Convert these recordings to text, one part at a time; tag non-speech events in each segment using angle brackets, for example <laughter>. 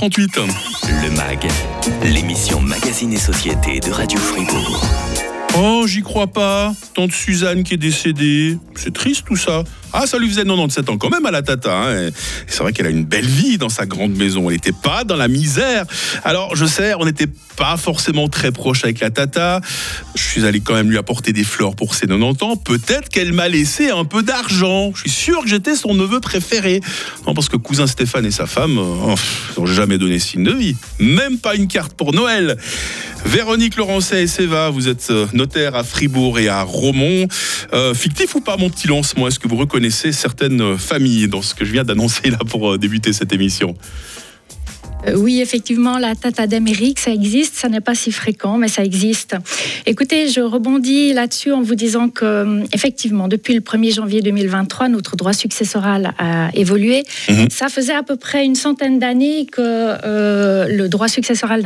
38 Le MAG, l'émission Magazine et Société de Radio Fribourg. Oh, j'y crois pas. Tante Suzanne qui est décédée. C'est triste tout ça. Ah, ça lui faisait 97 ans quand même à la tata. Hein. C'est vrai qu'elle a une belle vie dans sa grande maison. Elle n'était pas dans la misère. Alors, je sais, on n'était pas forcément très proche avec la tata. Je suis allé quand même lui apporter des fleurs pour ses 90 ans. Peut-être qu'elle m'a laissé un peu d'argent. Je suis sûr que j'étais son neveu préféré. Non, parce que cousin Stéphane et sa femme oh, n'ont jamais donné signe de vie. Même pas une carte pour Noël. Véronique Laurencet et Seva, vous êtes euh, notaire à Fribourg et à Romont. Euh, fictif ou pas, mon petit lancement Est-ce que vous reconnaissez certaines familles dans ce que je viens d'annoncer là pour euh, débuter cette émission euh, oui, effectivement, la tata d'Amérique, ça existe. Ça n'est pas si fréquent, mais ça existe. Écoutez, je rebondis là-dessus en vous disant que, euh, effectivement, depuis le 1er janvier 2023, notre droit successoral a évolué. Mhm. Ça faisait à peu près une centaine d'années que euh, le droit successoral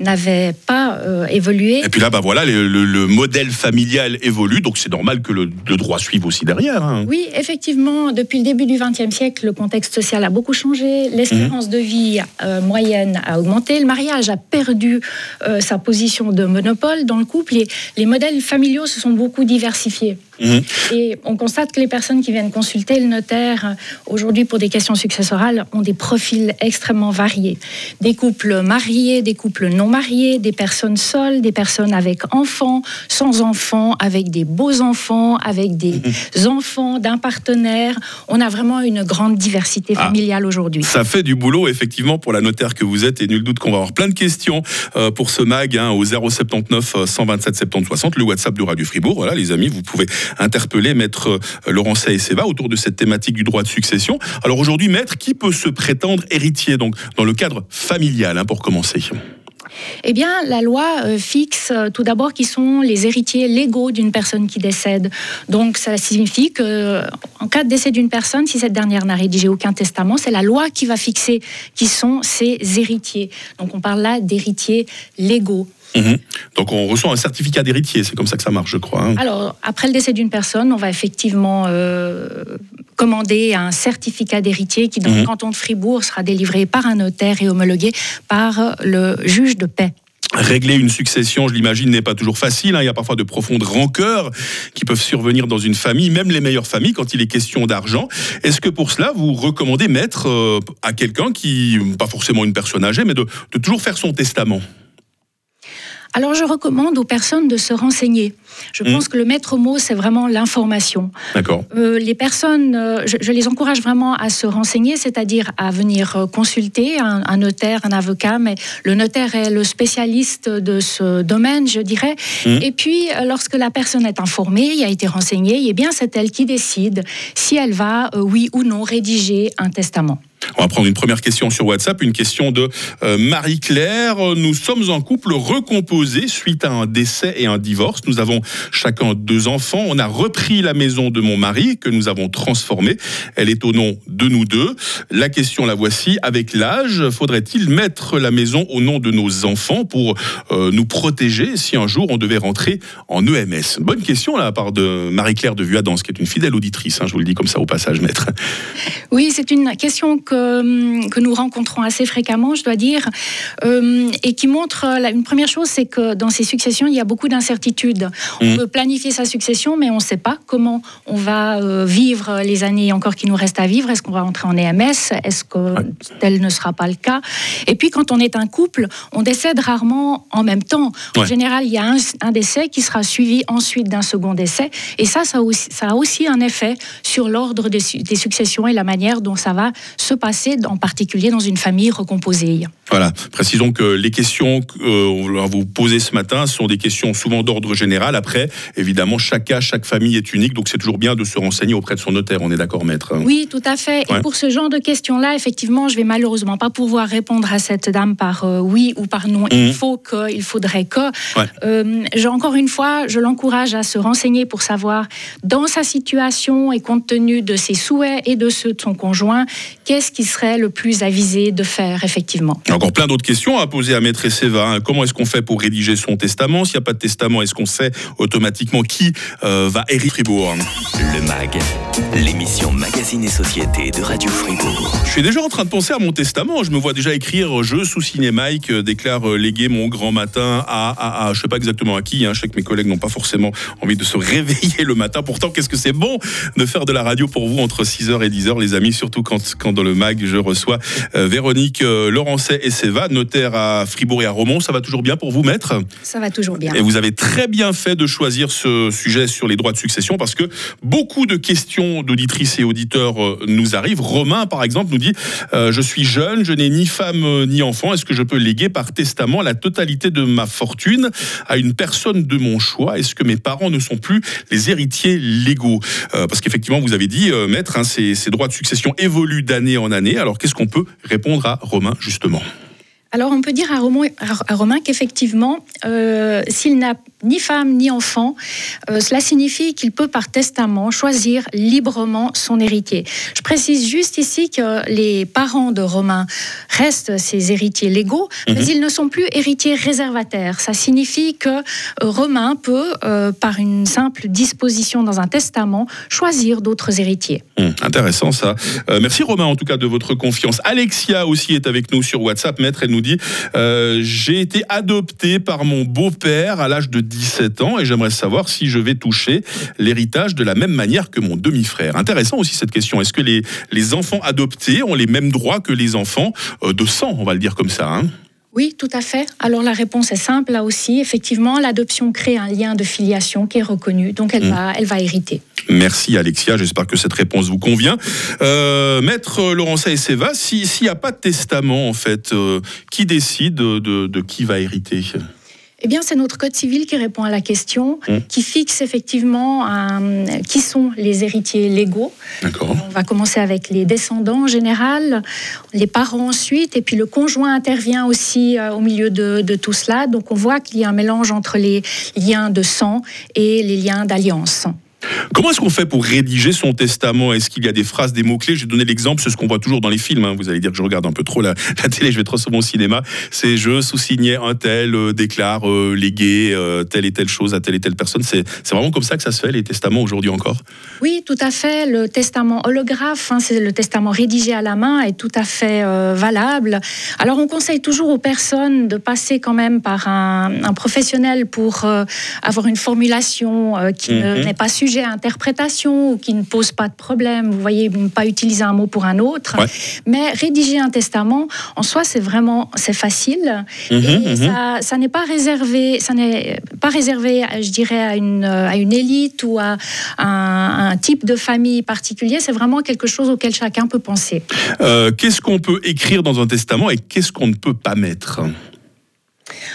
n'avait pas évolué. Et puis là, bah voilà, le, modèle familial évolue, donc c'est normal que le, droit suive aussi derrière. Hein. Oui, effectivement, depuis le début du XXe siècle, le contexte social a beaucoup changé. L'espérance mhm. de vie euh, moyenne a augmenté. Le mariage a perdu euh, sa position de monopole dans le couple et les modèles familiaux se sont beaucoup diversifiés. Mhm. Et on constate que les personnes qui viennent consulter le notaire euh, aujourd'hui pour des questions successorales ont des profils extrêmement variés. Des couples mariés, des couples non mariés, des personnes seules, des personnes avec enfants, sans enfants, avec des beaux enfants, avec des mhm. enfants d'un partenaire. On a vraiment une grande diversité ah. familiale aujourd'hui. Ça fait du boulot effectivement pour la notaire que vous êtes et nul doute qu'on va avoir plein de questions euh, pour ce mag hein, au 079 127 70 60, le WhatsApp du Radio Fribourg. Voilà les amis, vous pouvez interpeller maître euh, Laurent et Seva autour de cette thématique du droit de succession. Alors aujourd'hui, maître, qui peut se prétendre héritier donc dans le cadre familial hein, pour commencer? Eh bien, la loi euh, fixe euh, tout d'abord qui sont les héritiers légaux d'une personne qui décède. Donc, ça signifie que, en cas de décès d'une personne, si cette dernière n'a rédigé aucun testament, c'est la loi qui va fixer qui sont ses héritiers. Donc, on parle là d'héritiers légaux. Mhm. Donc on reçoit un certificat d'héritier, c'est comme ça que ça marche, je crois. Hein. Alors, après le décès d'une personne, on va effectivement euh, commander un certificat d'héritier qui, dans le mhm. canton de Fribourg, sera délivré par un notaire et homologué par le juge de paix. Régler une succession, je l'imagine, n'est pas toujours facile. Hein. Il y a parfois de profondes rancœurs qui peuvent survenir dans une famille, même les meilleures familles, quand il est question d'argent. Est-ce que pour cela, vous recommandez mettre euh, à quelqu'un qui, pas forcément une personne âgée, mais de toujours faire son testament? Alors je recommande aux personnes de se renseigner. Je hmm. pense que le maître mot, c'est vraiment l'information. D'accord. Euh, les personnes, euh, je, les encourage vraiment à se renseigner, c'est-à-dire à venir euh, consulter un, notaire, un avocat, mais le notaire est le spécialiste de ce domaine, je dirais. Hmm. Et puis, lorsque la personne est informée, a été renseignée, eh bien c'est elle qui décide si elle va, oui ou non, rédiger un testament. On va prendre une première question sur WhatsApp, une question de Marie-Claire. Nous sommes en couple recomposé suite à un décès et un divorce. Nous avons chacun deux enfants. On a repris la maison de mon mari que nous avons transformée. Elle est au nom de nous deux. La question la voici. Avec l'âge, faudrait-il mettre la maison au nom de nos enfants pour euh, nous protéger si un jour on devait rentrer en EMS Bonne question là, à part de Marie-Claire de Vuadance, qui est une fidèle auditrice. Hein, je vous le dis comme ça au passage, maître. Oui, c'est une question que que, nous rencontrons assez fréquemment, je dois dire, euh, et qui montre, une première chose, c'est que dans ces successions, il y a beaucoup d'incertitudes. On mmh. peut planifier sa succession, mais on ne sait pas comment on va vivre les années encore qui nous restent à vivre. Est-ce qu'on va entrer en EMS Est-ce que tel ne sera pas le cas? Et puis, quand on est un couple, on décède rarement en même temps. En général, il y a un, décès qui sera suivi ensuite d'un second décès. Et ça, ça, aussi, ça a aussi un effet sur l'ordre des, des successions et la manière dont ça va se passer en particulier dans une famille recomposée. Voilà, précisons que les questions qu'on va vous poser ce matin sont des questions souvent d'ordre général. Après, évidemment, chaque cas, chaque famille est unique, donc c'est toujours bien de se renseigner auprès de son notaire. On est d'accord, maître Oui, tout à fait. Et pour ce genre de questions-là, effectivement, je vais malheureusement pas pouvoir répondre à cette dame par euh, oui ou par non. Il mhm. faut que, il faudrait que. Euh, encore une fois, je l'encourage à se renseigner pour savoir dans sa situation et compte tenu de ses souhaits et de ceux de son conjoint, qu'est-ce qui serait le plus avisé de faire effectivement. Encore plein d'autres questions à poser à Maître Seva. Comment est-ce qu'on fait pour rédiger son testament? S'il n'y a pas de testament, est-ce qu'on sait automatiquement qui va hériter Fribourg. Le MAG, l'émission Magazine et Société de Radio Fribourg. Je suis déjà en train de penser à mon testament. Je me vois déjà écrire Je sous signé Mike, déclare léguer mon grand matin à, à, à, je sais pas exactement à qui. Hein. Je sais que mes collègues n'ont pas forcément envie de se <laughs> réveiller le matin. Pourtant, qu'est-ce que c'est bon de faire de la radio pour vous entre 6h et 10h, les amis, surtout quand, quand dans le MAG, je reçois euh, Véronique euh, Laurencet et Seva, notaire à Fribourg et à Romont. Ça va toujours bien pour vous, maître? Ça va toujours bien. Et vous avez très bien fait de choisir ce sujet sur les droits de succession parce que beaucoup de questions d'auditrices et auditeurs euh, nous arrivent. Romain, par exemple, nous dit Je suis jeune, je n'ai ni femme ni enfant. Est-ce que je peux léguer par testament la totalité de ma fortune à une personne de mon choix? Est-ce que mes parents ne sont plus les héritiers légaux? Parce qu'effectivement, vous avez dit, maître, hein, ces, ces droits de succession évoluent d'année en année. Alors qu'est-ce qu'on peut répondre à Romain justement? Alors on peut dire à Romain, qu'effectivement, euh, s'il n'a ni femme ni enfant, euh, cela signifie qu'il peut par testament choisir librement son héritier. Je précise juste ici que les parents de Romain restent ses héritiers légaux, mais mhm. ils ne sont plus héritiers réservataires. Ça signifie que euh, Romain peut, par une simple disposition dans un testament, choisir d'autres héritiers. Hum, intéressant ça. merci Romain en tout cas de votre confiance. Alexia aussi est avec nous sur WhatsApp, maître, elle nous dit euh, J'ai été adopté par mon beau-père à l'âge de 17 ans et j'aimerais savoir si je vais toucher l'héritage de la même manière que mon demi-frère. Intéressant aussi cette question. Est-ce que les, les enfants adoptés ont les mêmes droits que les enfants euh, de sang, on va le dire comme ça hein oui, tout à fait. Alors la réponse est simple là aussi. Effectivement, l'adoption crée un lien de filiation qui est reconnu, donc elle, mmh. va, elle va hériter. Merci Alexia, j'espère que cette réponse vous convient. Euh, Maître Laurence et Seva, s'il n'y a pas de testament en fait, euh, qui décide de qui va hériter? Eh bien, c'est notre code civil qui répond à la question, mmh. qui fixe effectivement qui sont les héritiers légaux. On va commencer avec les descendants en général, les parents ensuite, et puis le conjoint intervient aussi euh, au milieu de, de, tout cela. Donc, on voit qu'il y a un mélange entre les liens de sang et les liens d'alliance. Comment est-ce qu'on fait pour rédiger son testament? Est-ce qu'il y a des phrases, des mots-clés? Je vais donner l'exemple, c'est ce qu'on voit toujours dans les films. Hein. Vous allez dire que je regarde un peu trop la, <laughs> télé, je vais trop souvent au cinéma. C'est je sous-signais un tel, euh, déclare euh, légué euh, telle et telle chose à telle et telle personne. C'est vraiment comme ça que ça se fait, les testaments aujourd'hui encore? Oui, tout à fait. Le testament holographe, hein, c'est le testament rédigé à la main, est tout à fait valable. Alors on conseille toujours aux personnes de passer quand même par un, professionnel pour avoir une formulation qui mhm. n'est pas sujet à interprétation ou qui ne pose pas de problème. Vous voyez, ne pas utiliser un mot pour un autre. Mais rédiger un testament, en soi, c'est vraiment c'est facile. Et mhm. ça, ça n'est pas réservé, ça n'est pas réservé, je dirais, à une, à une élite ou à un, un type de famille particulier. C'est vraiment quelque chose auquel chacun peut penser. Euh, qu'est-ce qu'on peut écrire dans un testament et qu'est-ce qu'on ne peut pas mettre?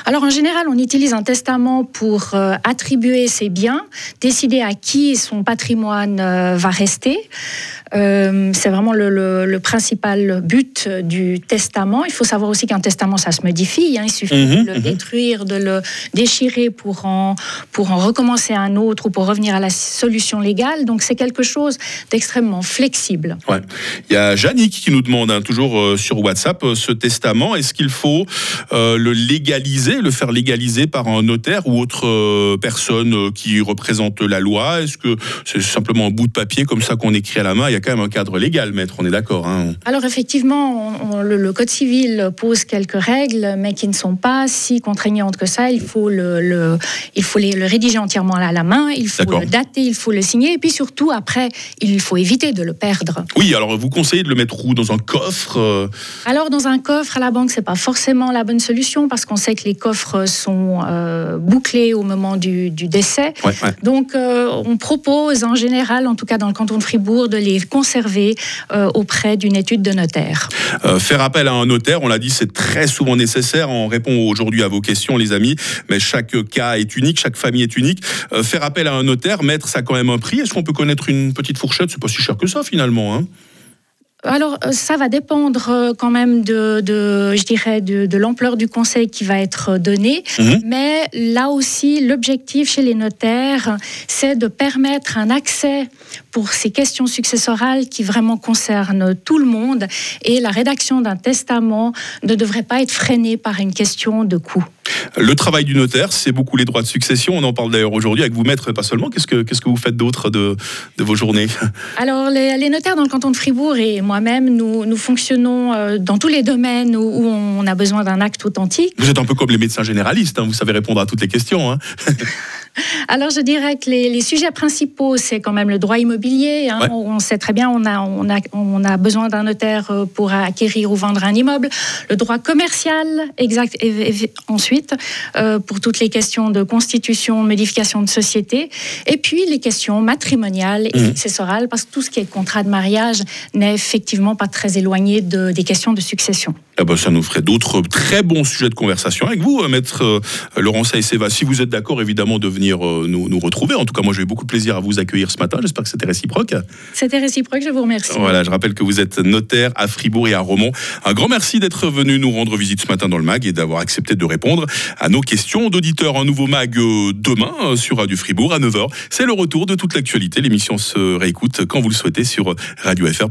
Alors en général, on utilise un testament pour euh, attribuer ses biens, décider à qui son patrimoine euh, va rester. Euh, c'est vraiment le, principal but du testament. Il faut savoir aussi qu'un testament, ça se modifie. Hein. Il suffit mhm, de le mhm. détruire, de le déchirer pour en, pour en recommencer un autre ou pour revenir à la solution légale. Donc c'est quelque chose d'extrêmement flexible. Ouais. Il y a Jannick qui nous demande, hein, toujours sur WhatsApp, ce testament, est-ce qu'il faut le légaliser, le faire légaliser par un notaire ou autre personne qui représente la loi? Est-ce que c'est simplement un bout de papier comme ça qu'on écrit à la main? Quand même un cadre légal, maître, on est d'accord. Hein Alors effectivement, le, Code civil pose quelques règles, mais qui ne sont pas si contraignantes que ça. Il faut le, il faut le rédiger entièrement à la main, il faut le dater, il faut le signer, et puis surtout, après, il faut éviter de le perdre. Oui, alors vous conseillez de le mettre où? Dans un coffre euh? Alors dans un coffre à la banque, c'est pas forcément la bonne solution, parce qu'on sait que les coffres sont euh, bouclés au moment du, décès. Donc euh, on propose en général, en tout cas dans le canton de Fribourg, de les conserver euh, auprès d'une étude de notaire. Faire appel à un notaire, on l'a dit, c'est très souvent nécessaire. On répond aujourd'hui à vos questions, les amis, mais chaque cas est unique, chaque famille est unique. Faire appel à un notaire, mettre ça quand même un prix. Est-ce qu'on peut connaître une petite fourchette? C'est pas si cher que ça finalement. Hein alors, euh, ça va dépendre euh, quand même de, je dirais, de, l'ampleur du conseil qui va être donné. Mhm. Mais là aussi, l'objectif chez les notaires, c'est de permettre un accès pour ces questions successorales qui vraiment concernent tout le monde. Et la rédaction d'un testament ne devrait pas être freinée par une question de coût. Le travail du notaire, c'est beaucoup les droits de succession. On en parle d'ailleurs aujourd'hui avec vous, maître, pas seulement. Qu'est-ce que, qu'est-ce que vous faites d'autre de, de vos journées? Alors, les, notaires dans le canton de Fribourg et moi-même, nous, nous fonctionnons euh, dans tous les domaines où, on a besoin d'un acte authentique. Vous êtes un peu comme les médecins généralistes, hein. vous savez répondre à toutes les questions. Hein. <laughs> <laughs> Alors, je dirais que les, sujets principaux, c'est quand même le droit immobilier. Hein. On sait très bien, on a, on a, on a besoin d'un notaire euh, pour acquérir ou vendre un immeuble. Le droit commercial, exact. Et, ensuite, euh, pour toutes les questions de constitution, modification de société. Et puis, les questions matrimoniales et mmh. successorales, parce que tout ce qui est contrat de mariage n'est effectivement pas très éloigné de, des questions de succession. Ah bah, ça nous ferait d'autres très bons sujets de conversation avec vous, euh, maître Laurent Saïseva. Si vous êtes d'accord, évidemment, de venir euh, nous, retrouver. En tout cas, moi, j'ai eu beaucoup de plaisir à vous accueillir ce matin. J'espère que c'était réciproque. C'était réciproque, je vous remercie. Voilà, je rappelle que vous êtes notaire à Fribourg et à Romont. Un grand merci d'être venu nous rendre visite ce matin dans le MAG et d'avoir accepté de répondre à nos questions d'auditeurs. Un nouveau MAG euh, demain euh, sur Radio Fribourg à 9h. C'est le retour de toute l'actualité. L'émission se réécoute quand vous le souhaitez sur Radio FR.